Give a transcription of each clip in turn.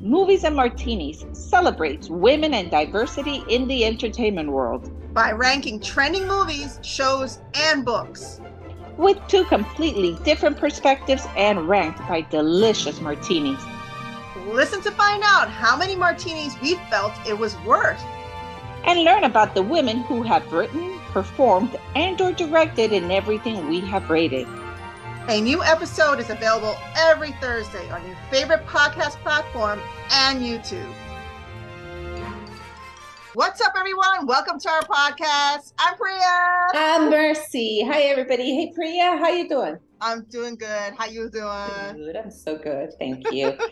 Movies and Martinis celebrates women and diversity in the entertainment world by ranking trending movies, shows, and books. With two completely different perspectives and ranked by delicious martinis. Listen to find out how many martinis we felt it was worth. And learn about the women who have written, performed, and or directed in everything we have rated. A new episode is available every Thursday on your favorite podcast platform and YouTube. What's up, everyone? Welcome to our podcast. I'm Priya. I'm Mercy. Hi, everybody. Hey, Priya. How you doing? I'm doing good. How you doing? Good. I'm so good. Thank you.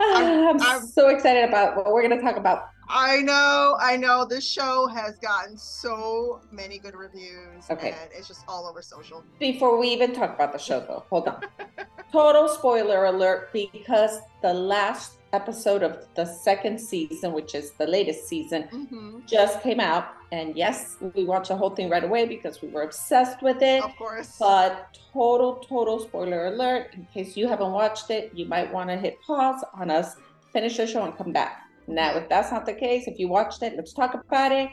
Ah, I'm, I'm, I'm, so excited about what we're going to talk about I know, I know. This show has gotten so many good reviews. Okay. And it's just all over social. Before we even talk about the show, though, hold on. Total spoiler alert because the last episode of the second season, which is the latest season, mm-hmm. just came out. And yes, we watched the whole thing right away because we were obsessed with it. Of course. But total, total spoiler alert. In case you haven't watched it, you might want to hit pause on us, finish the show, and come back. Now, if that's not the case, if you watched it, let's talk about it.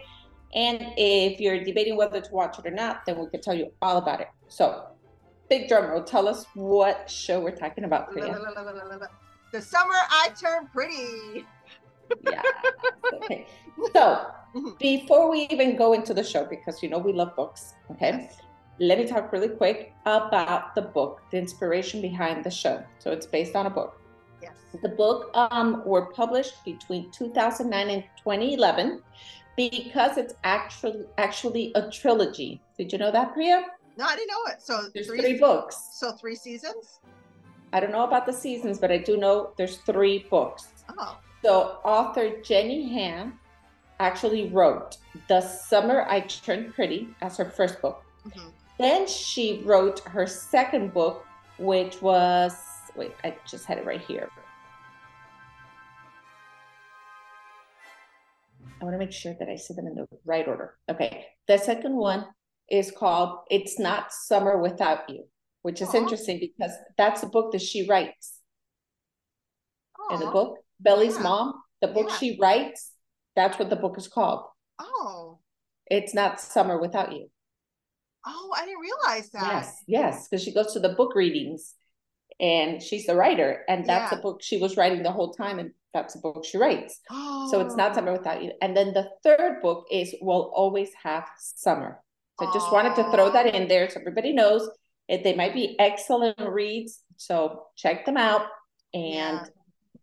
And if you're debating whether to watch it or not, then we can tell you all about it. So, big drum roll, tell us what show we're talking about. Priya. The summer I turned pretty. yeah. Okay. So, mm-hmm. before we even go into the show, because you know we love books, okay? Yes. Let me talk really quick about the book, the inspiration behind the show. So, it's based on a book. The book um, were published between 2009 and 2011 because it's actually actually a trilogy. Did you know that, Priya? No, I didn't know it. So there's three, three books. So three seasons. I don't know about the seasons, but I do know there's three books. Oh. So author Jenny Han actually wrote The Summer I Turned Pretty as her first book. Mm-hmm. Then she wrote her second book, which was wait, I just had it right here. I want to make sure that I see them in the right order. Okay. The second one is called It's Not Summer Without You, which is Aww. interesting because that's the book that she writes. Aww. In the book, Belly's yeah. Mom, the book yeah. she writes, that's what the book is called. Oh. It's Not Summer Without You. Oh, I didn't realize that. Yes, yes, because she goes to the book readings and she's the writer, and that's yeah. the book she was writing the whole time. And that's a book she writes. Oh. So it's not summer without you. And then the third book is We'll Always Have Summer. So I just wanted to throw that in there so everybody knows it, they might be excellent reads. So check them out and yeah.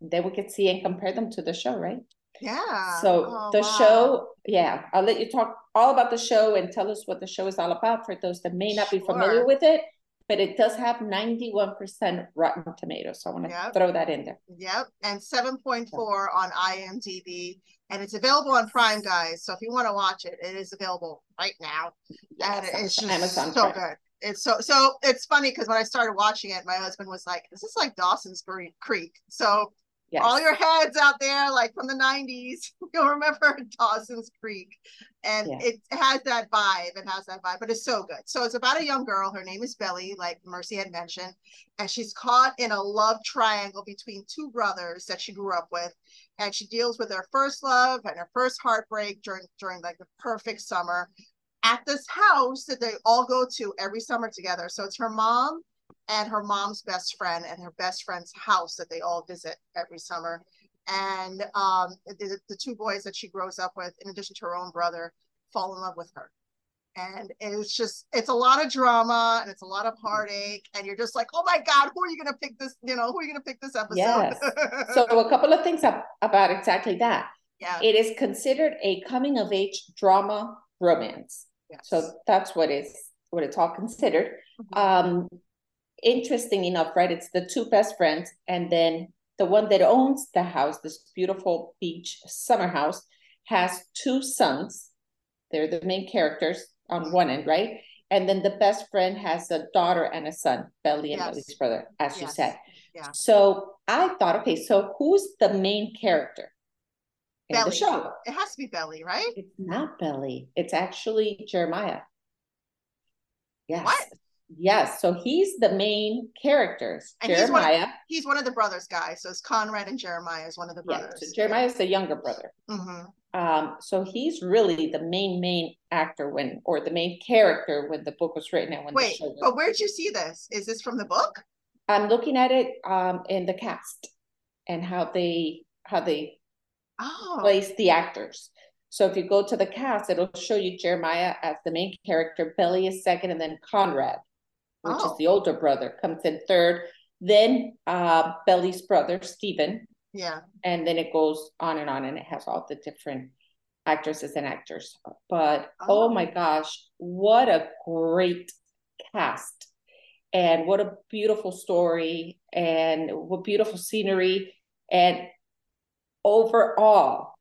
then we could see and compare them to the show, right? Yeah. So oh, the wow. show, yeah, I'll let you talk all about the show and tell us what the show is all about for those that may not sure. be familiar with it but it does have 91% Rotten Tomatoes. So I want to yep. throw that in there. Yep. And 7.4 on IMDb. And it's available on Prime, guys. So if you want to watch it, it is available right now. Yes, and it's just Amazon so Prime. good. It's so so it's funny because when I started watching it, my husband was like, This is like Dawson's Creek. So Yes. All your heads out there, like from the 90s, you'll remember Dawson's Creek. And yes. it has that vibe. It has that vibe, but it's so good. So it's about a young girl. Her name is Belly, like Mercy had mentioned. And she's caught in a love triangle between two brothers that she grew up with. And she deals with her first love and her first heartbreak during during like the perfect summer at this house that they all go to every summer together. So it's her mom, and her mom's best friend and her best friend's house that they all visit every summer. And um, the, the two boys that she grows up with, in addition to her own brother, fall in love with her. And it's just, it's a lot of drama and it's a lot of heartache. And you're just like, oh my God, who are you going to pick this? You know, who are you going to pick this episode? Yes. so, a couple of things about exactly that. Yeah. It is considered a coming of age drama romance. Yes. So that's what is what it's all considered. Mm-hmm. Um, interesting enough, right? It's the two best friends, and then the one that owns the house, this beautiful beach summer house, has two sons. They're the main characters on one end, right? And then the best friend has a daughter and a son, Belly and yes. Belly's brother, as yes. you said. Yeah. So I thought, okay, so who's the main character in Belly. the show? It has to be Belly, right? It's not Belly. It's actually Jeremiah. Yes. What? Yes, so he's the main characters. And Jeremiah. He's one, he's one, of the brothers, guys. So it's Conrad and Jeremiah is one of the brothers. So Jeremiah is the younger brother. Mm-hmm. Um, so he's really the main main actor when, or the main character when the book was written and when. Wait, but where'd you see this? Is this from the book? I'm looking at it um, in the cast and how they how they oh. place the actors. So if you go to the cast, it'll show you Jeremiah as the main character, Belly is second, and then Conrad which oh. is the older brother, comes in third. Then uh, Belly's brother, Stephen. Yeah. And then it goes on and on, and it has all the different actresses and actors. But oh, oh my gosh, what a great cast! And what a beautiful story, and what beautiful scenery, and overall,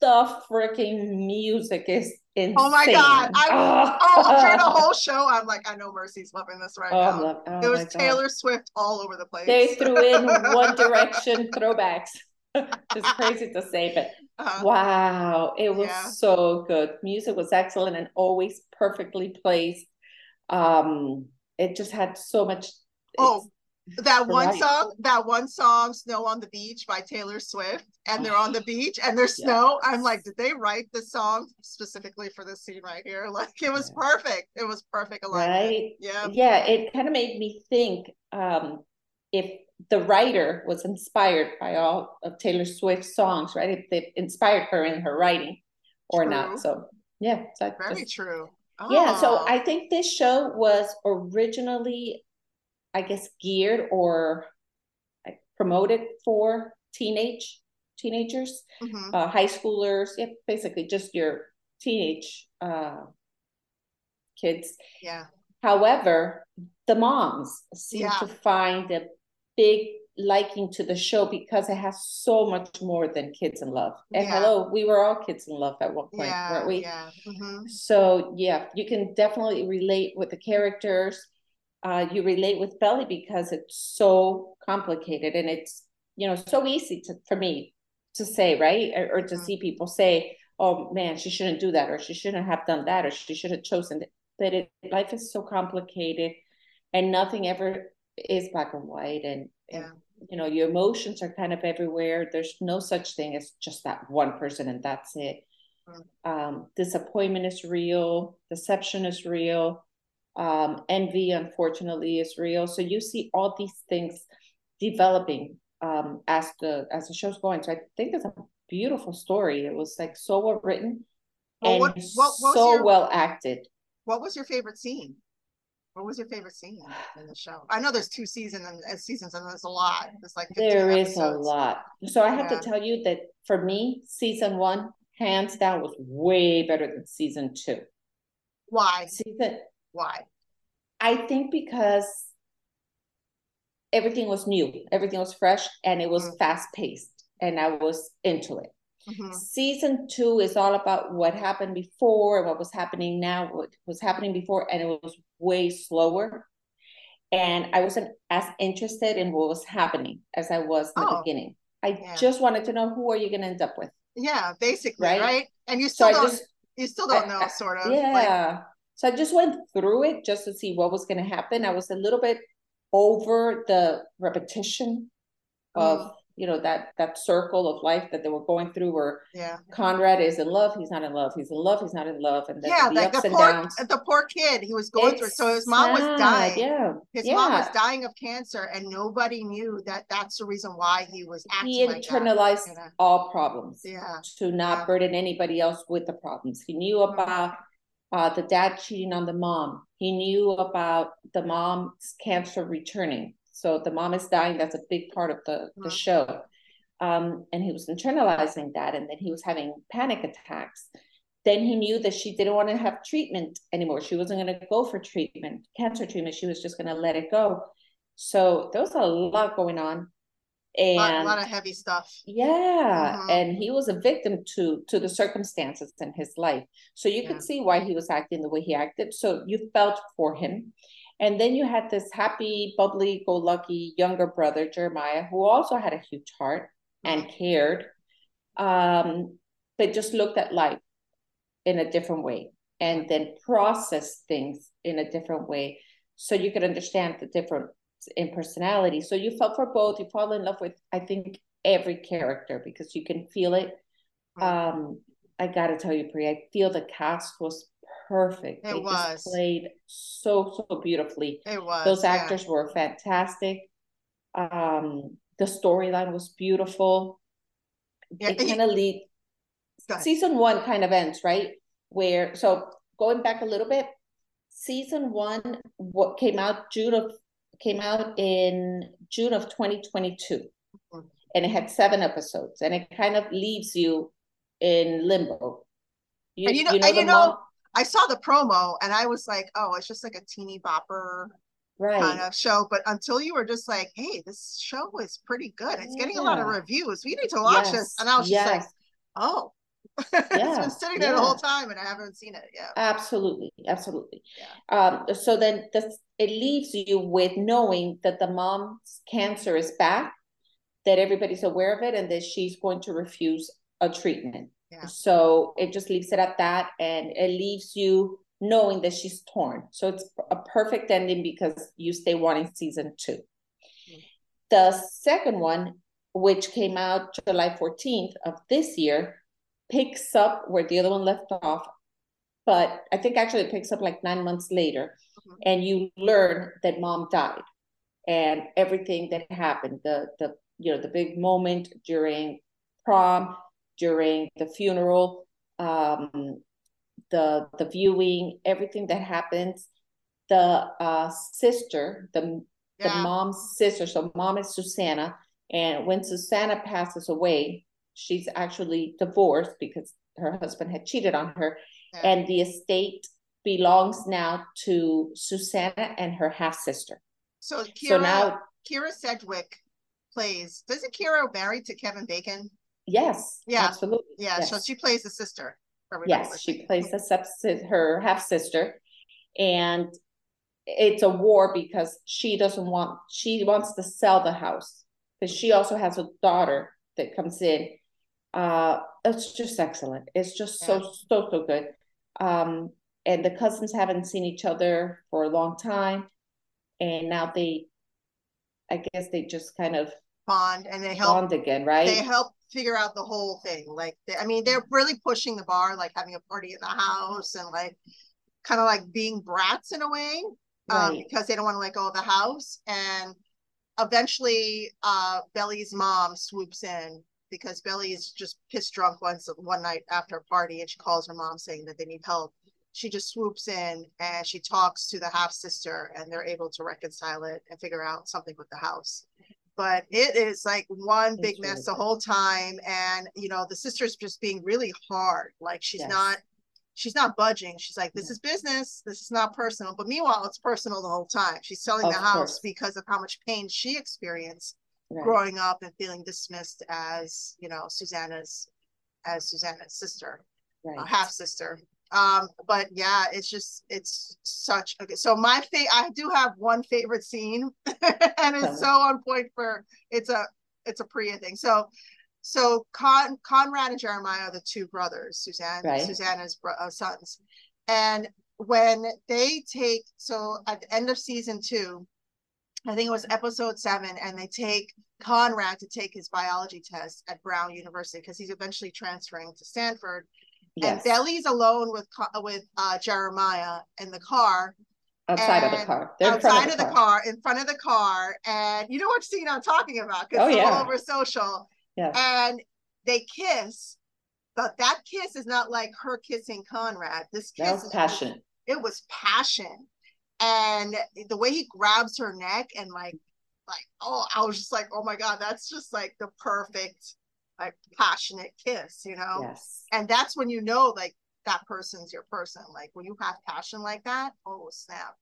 the freaking music is insane. Oh my god! I oh. oh during the whole show, I'm like, I know Mercy's loving this right oh, now. Love, oh it was Taylor god. Swift all over the place. They threw in One Direction throwbacks. it's crazy to say, but uh-huh. wow, it was yeah. so good. Music was excellent and always perfectly placed. Um, it just had so much. Oh, that one right. song, that one song, "Snow on the Beach" by Taylor Swift, and they're on the beach and there's snow. I'm like, did they write the song specifically for this scene right here? Like, it was yeah. perfect. It was perfect alignment. Right? Yeah. Yeah. It kind of made me think um, if the writer was inspired by all of Taylor Swift's songs, right? If they inspired her in her writing or true. not. So yeah, so very just, true. Oh. Yeah. So I think this show was originally I guess, geared or like, promoted for teenage teenagers, mm-hmm. uh, high schoolers, yeah, basically just your teenage uh, kids. Yeah. However, the moms seem yeah. to find a big liking to the show because it has so much more than kids in love. And yeah. hello, we were all kids in love at one point, yeah, weren't we? Yeah. Mm-hmm. So yeah, you can definitely relate with the characters uh, you relate with belly because it's so complicated and it's you know so easy to for me to say right or, or to mm-hmm. see people say oh man she shouldn't do that or she shouldn't have done that or she should have chosen that but it, life is so complicated and nothing ever is black and white and, yeah. and you know your emotions are kind of everywhere there's no such thing as just that one person and that's it mm-hmm. um, disappointment is real deception is real um, envy, unfortunately, is real. So you see all these things developing um, as the as the show's going. So I think it's a beautiful story. It was like so well written well, and what, what, what so your, well acted. What was your favorite scene? What was your favorite scene in the show? I know there's two seasons and uh, seasons, and there's a lot. There's like there is a lot. So I have yeah. to tell you that for me, season one, hands down, was way better than season two. Why? Season why? I think because everything was new, everything was fresh, and it was mm-hmm. fast paced, and I was into it. Mm-hmm. Season two is all about what happened before and what was happening now, what was happening before, and it was way slower. And I wasn't as interested in what was happening as I was in oh, the beginning. I yeah. just wanted to know who are you going to end up with. Yeah, basically, right? right? And you still so don't. Just, you still don't know, sort of. Yeah. Like, so I just went through it just to see what was going to happen. I was a little bit over the repetition of mm. you know that that circle of life that they were going through where yeah conrad is in love he's not in love he's in love he's not in love and then yeah the like the poor downs. the poor kid he was going it's through so his mom sad. was dying yeah his yeah. mom was dying of cancer and nobody knew that that's the reason why he was he internalized like all problems yeah to not yeah. burden anybody else with the problems he knew mm-hmm. about uh, the dad cheating on the mom. He knew about the mom's cancer returning. So the mom is dying. That's a big part of the, the mm-hmm. show. Um, and he was internalizing that. And then he was having panic attacks. Then he knew that she didn't want to have treatment anymore. She wasn't going to go for treatment, cancer treatment. She was just going to let it go. So there was a lot going on and a lot, lot, of heavy stuff yeah mm-hmm. and he was a victim to to the circumstances in his life so you yeah. could see why he was acting the way he acted so you felt for him and then you had this happy bubbly go lucky younger brother jeremiah who also had a huge heart and mm-hmm. cared um but just looked at life in a different way and then processed things in a different way so you could understand the difference in personality. So you felt for both. You fall in love with, I think, every character because you can feel it. Um, I gotta tell you, Pri, I feel the cast was perfect. It they was played so so beautifully. It was. Those actors yeah. were fantastic. Um, the storyline was beautiful. Yeah, it kind of lead. Season one kind of ends right where so going back a little bit. Season one, what came out June of came out in June of 2022, mm-hmm. and it had seven episodes, and it kind of leaves you in limbo. You, and you know, you know, and you know I saw the promo and I was like, oh, it's just like a teeny bopper right. kind of show. But until you were just like, hey, this show is pretty good. It's getting yeah. a lot of reviews. We need to watch yes. this. And I was yes. just like, oh. Yeah. it's been sitting there yeah. the whole time and I haven't seen it. Yeah. Absolutely. Absolutely. Yeah. Um, so then this it leaves you with knowing that the mom's cancer is back, that everybody's aware of it, and that she's going to refuse a treatment. Yeah. So it just leaves it at that and it leaves you knowing that she's torn. So it's a perfect ending because you stay wanting season 2 mm-hmm. The second one, which came out July 14th of this year, picks up where the other one left off. But I think actually it picks up like nine months later, mm-hmm. and you learn that mom died and everything that happened, the the you know, the big moment during prom, during the funeral, um, the the viewing, everything that happens. The uh, sister, the yeah. the mom's sister, so mom is Susanna, and when Susanna passes away, she's actually divorced because her husband had cheated on her, yeah. and the estate belongs now to Susanna and her half sister. So, Kyra, so now Kyra Sedgwick plays. Doesn't Kyra married to Kevin Bacon? Yes. Yeah. Absolutely. Yeah. Yes. So she plays the sister. Yes, she plays the sub- her half sister, and it's a war because she doesn't want she wants to sell the house because she also has a daughter that comes in. Uh, it's just excellent. It's just so yeah. so so good. Um, and the cousins haven't seen each other for a long time, and now they, I guess they just kind of bond and they help bond again, right? They help figure out the whole thing. Like, they, I mean, they're really pushing the bar, like having a party in the house and like kind of like being brats in a way, um, because they don't want to let go of the house. And eventually, uh, Belly's mom swoops in because Belly is just pissed drunk once one night after a party, and she calls her mom saying that they need help. She just swoops in and she talks to the half sister, and they're able to reconcile it and figure out something with the house. But it is like one big mess the whole time and you know the sister's just being really hard. Like she's yes. not she's not budging. She's like this is business. This is not personal. But meanwhile it's personal the whole time. She's selling of the house course. because of how much pain she experienced right. growing up and feeling dismissed as you know susanna's as susanna's sister right. uh, half sister um but yeah it's just it's such okay so my fa- i do have one favorite scene and it's so on point for it's a it's a priya thing so so Con, conrad and jeremiah are the two brothers suzanne right. susanna's bro- uh, sons and when they take so at the end of season two i think it was episode seven and they take conrad to take his biology test at brown university because he's eventually transferring to stanford Yes. And Belly's alone with with uh, Jeremiah in the car. Outside of the car. They're outside of the, of the car. car. in front of the car. And you know what scene I'm talking about? Because oh, it's yeah. all over social. Yeah. And they kiss, but that kiss is not like her kissing Conrad. This kiss that was passion. It was passion. And the way he grabs her neck and like like oh I was just like oh my god that's just like the perfect like passionate kiss, you know? Yes. And that's when you know like that person's your person. Like when you have passion like that, oh snap.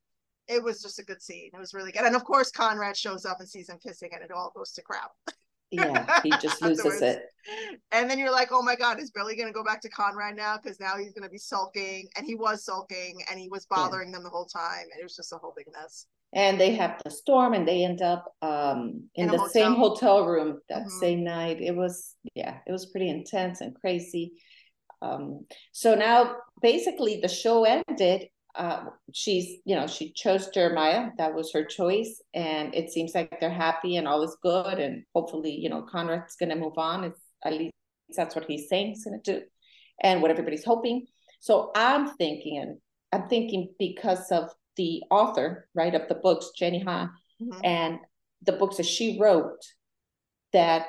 It was just a good scene. It was really good. And of course Conrad shows up and sees him kissing and it all goes to crap. yeah, he just loses it. And then you're like, oh my God, is Belly going to go back to Conrad now? Because now he's going to be sulking. And he was sulking and he was bothering yeah. them the whole time. And it was just a whole big mess and they have the storm and they end up um, in, in the hotel. same hotel room that mm-hmm. same night it was yeah it was pretty intense and crazy um, so now basically the show ended uh, she's, you know, she chose Jeremiah. That was her choice. And it seems like they're happy and all is good. And hopefully, you know, Conrad's going to move on. It's, at least that's what he's saying he's going to do and what everybody's hoping. So I'm thinking, and I'm thinking because of the author, right, of the books, Jenny Han, mm-hmm. and the books that she wrote, that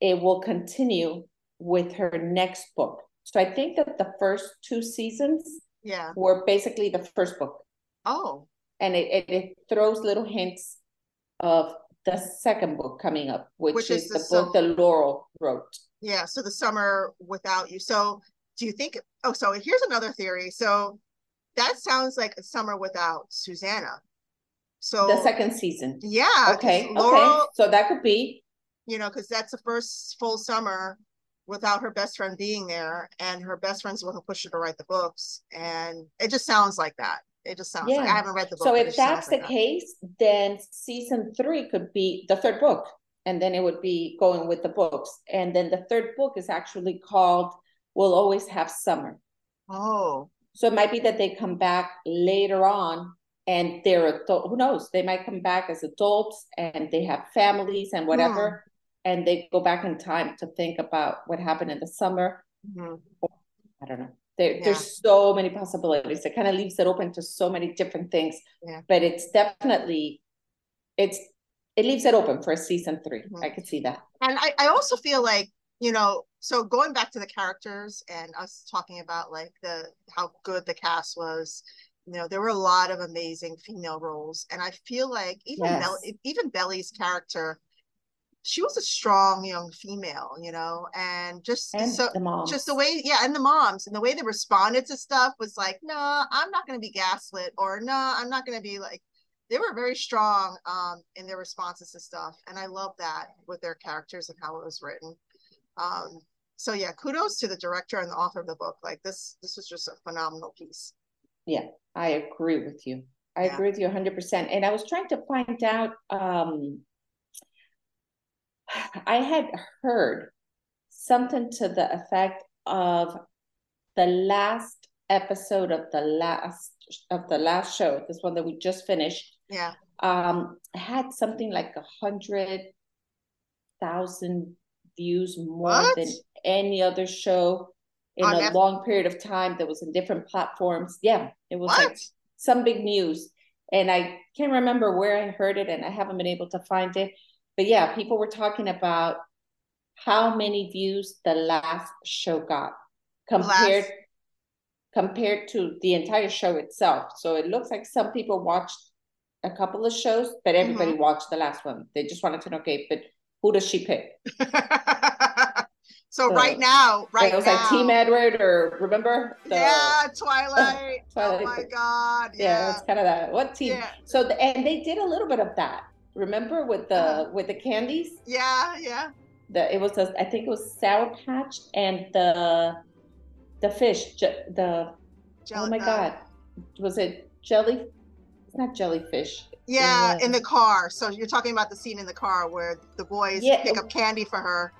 it will continue with her next book. So I think that the first two seasons yeah were basically the first book. Oh. And it, it, it throws little hints of the second book coming up, which, which is, is, the, the book that Laurel wrote. Yeah, so the summer without you. So do you think oh so here's another theory. So that sounds like a summer without Susanna. So the second season. Yeah. Okay. Laurel, okay. So that could be. You know, because that's the first full summer without her best friend being there, and her best friend's the one who pushed her to write the books, and it just sounds like that. It just sounds yeah. like I haven't read the book. So if that's the like case, that. then season three could be the third book, and then it would be going with the books, and then the third book is actually called "We'll Always Have Summer." Oh. So it might be that they come back later on and they're adult, who knows? They might come back as adults and they have families and whatever, mm. And they go back in time to think about what happened in the summer. Mm-hmm. I don't know. There, yeah. There's so many possibilities. It kind of leaves it open to so many different things. Yeah. But it's definitely, it's it leaves it open for a season 3 mm-hmm. I could see that. And I, I also feel like you know so going back to the characters and us talking about like the how good the cast was you know there were a lot of amazing female roles and i feel like even yes. Bell, even belly's character she was a strong young female you know and just and so the just the way yeah and the moms and the way they responded to stuff was like no nah, i'm not going to be gaslit or no nah, i'm not going to be like they were very strong um, in their responses to stuff and i love that with their characters and how it was written um, so yeah, kudos to the director and the author of the book. Like this, this was just a phenomenal piece. Yeah, I agree with you. I yeah. agree with you 100%. And I was trying to find out, um, I had heard something to the effect of the last episode of the last of the last show, this one that we just finished. Yeah. Um, had something like a hundred thousand views more what? than any other show in On a long period of time that was in different platforms. Yeah, it was what? like some big news. And I can't remember where I heard it and I haven't been able to find it. But yeah, people were talking about how many views the last show got compared last. compared to the entire show itself. So it looks like some people watched a couple of shows, but everybody mm-hmm. watched the last one. They just wanted to know, okay, but who does she pick? so, so, right now, right it was now, like Team Edward, or remember? The, yeah, Twilight. Twilight. Oh my god. Yeah, yeah it's kind of that. What team? Yeah. So the, and they did a little bit of that. Remember with the uh, with the candies? Yeah, yeah. The it was a, I think it was Sour Patch and the the fish the Jelly, oh my uh, god was it jelly? It's not jellyfish. Yeah, in the car. So you're talking about the scene in the car where the boys yeah. pick up candy for her.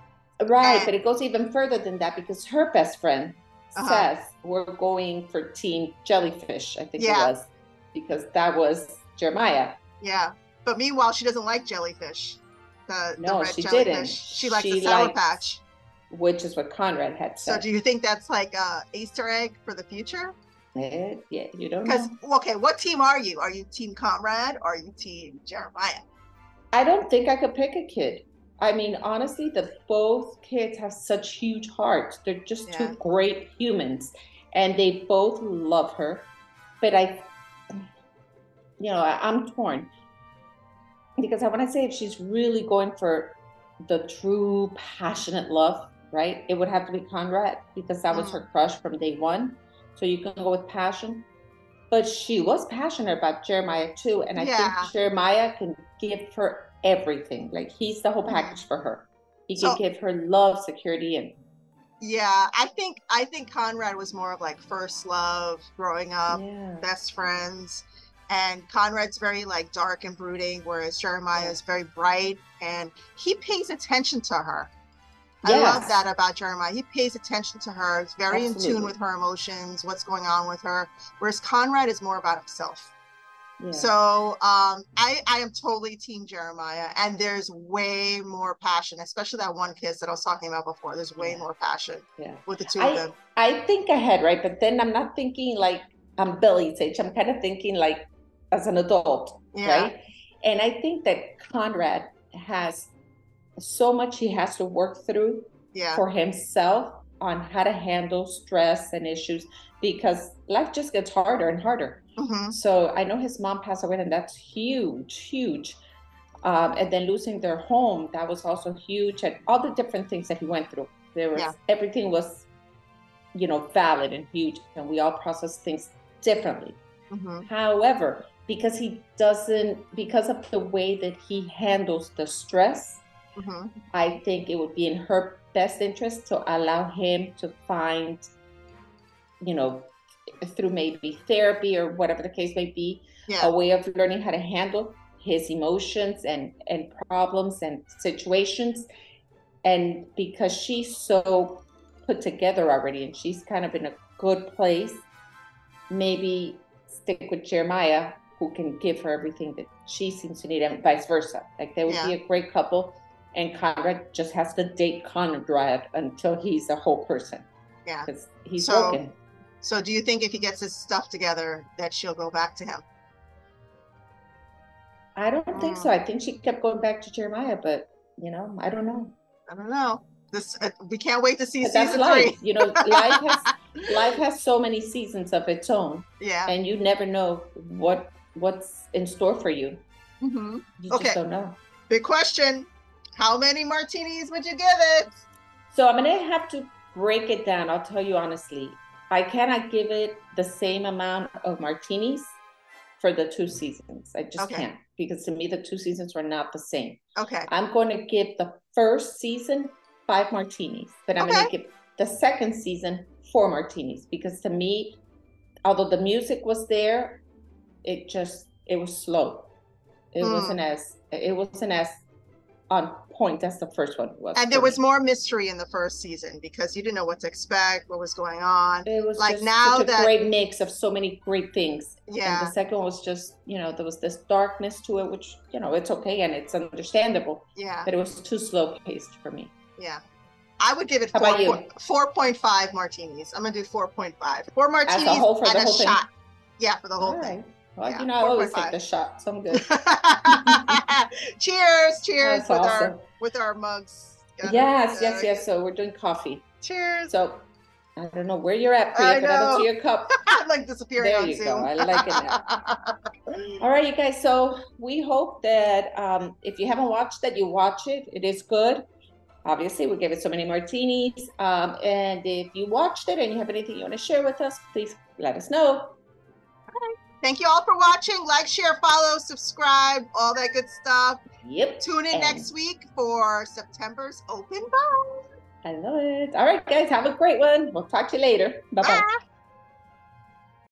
Right, and... but it goes even further than that because her best friend uh-huh. says we're going for Team Jellyfish. I think yeah. it was because that was Jeremiah. Yeah, but meanwhile, she doesn't like jellyfish. The, no, the she jellyfish. didn't. She likes she the sour liked, patch, which is what Conrad had said. So, do you think that's like a Easter egg for the future? Eh, yeah, you don't Because okay, what team are you? Are you team Conrad or are you team Jeremiah? I don't think I could pick a kid. I mean, honestly, the both kids have such huge hearts. They're just yeah. two great humans, and they both love her. But I, you know, I, I'm torn because I want to say if she's really going for the true passionate love, right? It would have to be Conrad because that was mm. her crush from day one. So you can go with passion. But she was passionate about Jeremiah too. And I yeah. think Jeremiah can give her everything. Like he's the whole mm-hmm. package for her. He can so, give her love, security, and yeah, I think I think Conrad was more of like first love, growing up, yeah. best friends. And Conrad's very like dark and brooding, whereas Jeremiah yeah. is very bright and he pays attention to her. Yes. I love that about Jeremiah. He pays attention to her. He's very Absolutely. in tune with her emotions, what's going on with her. Whereas Conrad is more about himself. Yeah. So um, I I am totally team Jeremiah, and there's way more passion, especially that one kiss that I was talking about before. There's way yeah. more passion yeah. with the two I, of them. I think ahead, right? But then I'm not thinking like I'm Belly's age. I'm kind of thinking like as an adult, yeah. right? And I think that Conrad has so much he has to work through yeah. for himself on how to handle stress and issues because life just gets harder and harder. Mm-hmm. So I know his mom passed away, and that's huge, huge. Um, and then losing their home, that was also huge, and all the different things that he went through. There was yeah. everything was, you know, valid and huge, and we all process things differently. Mm-hmm. However, because he doesn't, because of the way that he handles the stress, mm-hmm. I think it would be in her best interest to allow him to find, you know, through maybe therapy or whatever the case may be, yeah. a way of learning how to handle his emotions and and problems and situations. And because she's so put together already and she's kind of in a good place, maybe stick with Jeremiah, who can give her everything that she seems to need, and vice versa. Like they would yeah. be a great couple. And Conrad just has to date Conrad until he's a whole person. Yeah. Because he's so, broken. So do you think if he gets his stuff together that she'll go back to him? I don't mm. think so. I think she kept going back to Jeremiah, but you know, I don't know. I don't know. This uh, we can't wait to see but season life. three. You know, life has life has so many seasons of its own. Yeah. And you never know what what's in store for you. Mm-hmm. You okay. just don't know. Big question. How many martinis would you give it? So I'm gonna have to break it down. I'll tell you honestly. I cannot give it the same amount of martinis for the two seasons. I just okay. can't because to me the two seasons were not the same. Okay. I'm going to give the first season five martinis, but I'm okay. going to give the second season four martinis because to me, although the music was there, it just it was slow. It mm. wasn't as it wasn't as on point as the first one was. And there was me. more mystery in the first season because you didn't know what to expect, what was going on. It was like now that great mix of so many great things. Yeah. And the second was just, you know, there was this darkness to it, which, you know, it's okay and it's understandable. Yeah. But it was too slow paced for me. Yeah. I would give it How 4, 4.5 martinis. I'm gonna do 4.5. Four martinis and a shot. Thing? Yeah, for the whole thing. Well, yeah, you know, I always take the shot, so I'm good. cheers, cheers That's with awesome. our with our mugs. Yes, yes, yes. So we're doing coffee. Cheers. So I don't know where you're at, Priya, but I don't see your cup. I'm like disappearing there you Zoom. go. I like it now. All right, you guys. So we hope that um, if you haven't watched that, you watch it. It is good. Obviously, we gave it so many martinis. Um, and if you watched it and you have anything you want to share with us, please let us know. Thank you all for watching. Like, share, follow, subscribe, all that good stuff. Yep. Tune in and next week for September's open bar. I love it. All right, guys, have a great one. We'll talk to you later. Bye-bye. Bye.